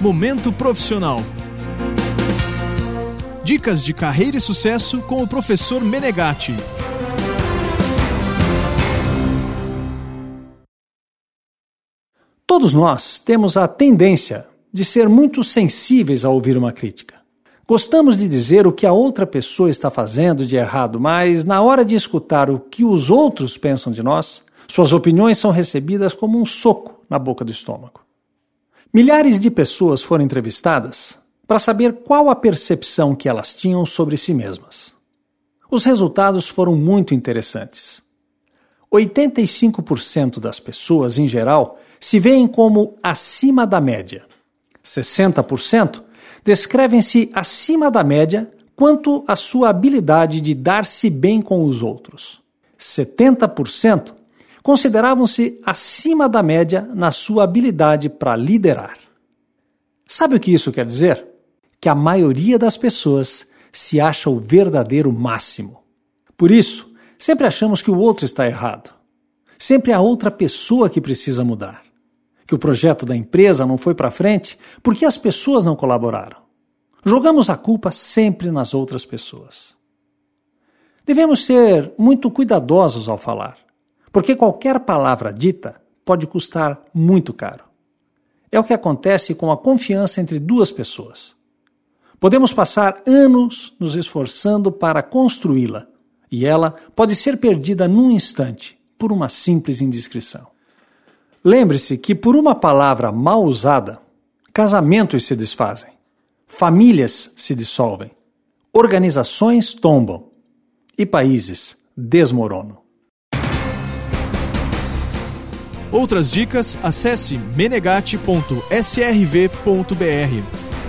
Momento Profissional. Dicas de carreira e sucesso com o professor Menegatti. Todos nós temos a tendência de ser muito sensíveis ao ouvir uma crítica. Gostamos de dizer o que a outra pessoa está fazendo de errado, mas na hora de escutar o que os outros pensam de nós, suas opiniões são recebidas como um soco na boca do estômago. Milhares de pessoas foram entrevistadas para saber qual a percepção que elas tinham sobre si mesmas. Os resultados foram muito interessantes. 85% das pessoas, em geral, se veem como acima da média. 60% descrevem-se acima da média quanto à sua habilidade de dar-se bem com os outros. 70% consideravam-se acima da média na sua habilidade para liderar. Sabe o que isso quer dizer? Que a maioria das pessoas se acha o verdadeiro máximo. Por isso, sempre achamos que o outro está errado. Sempre há outra pessoa que precisa mudar que o projeto da empresa não foi para frente porque as pessoas não colaboraram. Jogamos a culpa sempre nas outras pessoas. Devemos ser muito cuidadosos ao falar, porque qualquer palavra dita pode custar muito caro. É o que acontece com a confiança entre duas pessoas. Podemos passar anos nos esforçando para construí-la, e ela pode ser perdida num instante por uma simples indiscrição. Lembre-se que por uma palavra mal usada, casamentos se desfazem, famílias se dissolvem, organizações tombam e países desmoronam. Outras dicas, acesse menegate.srv.br.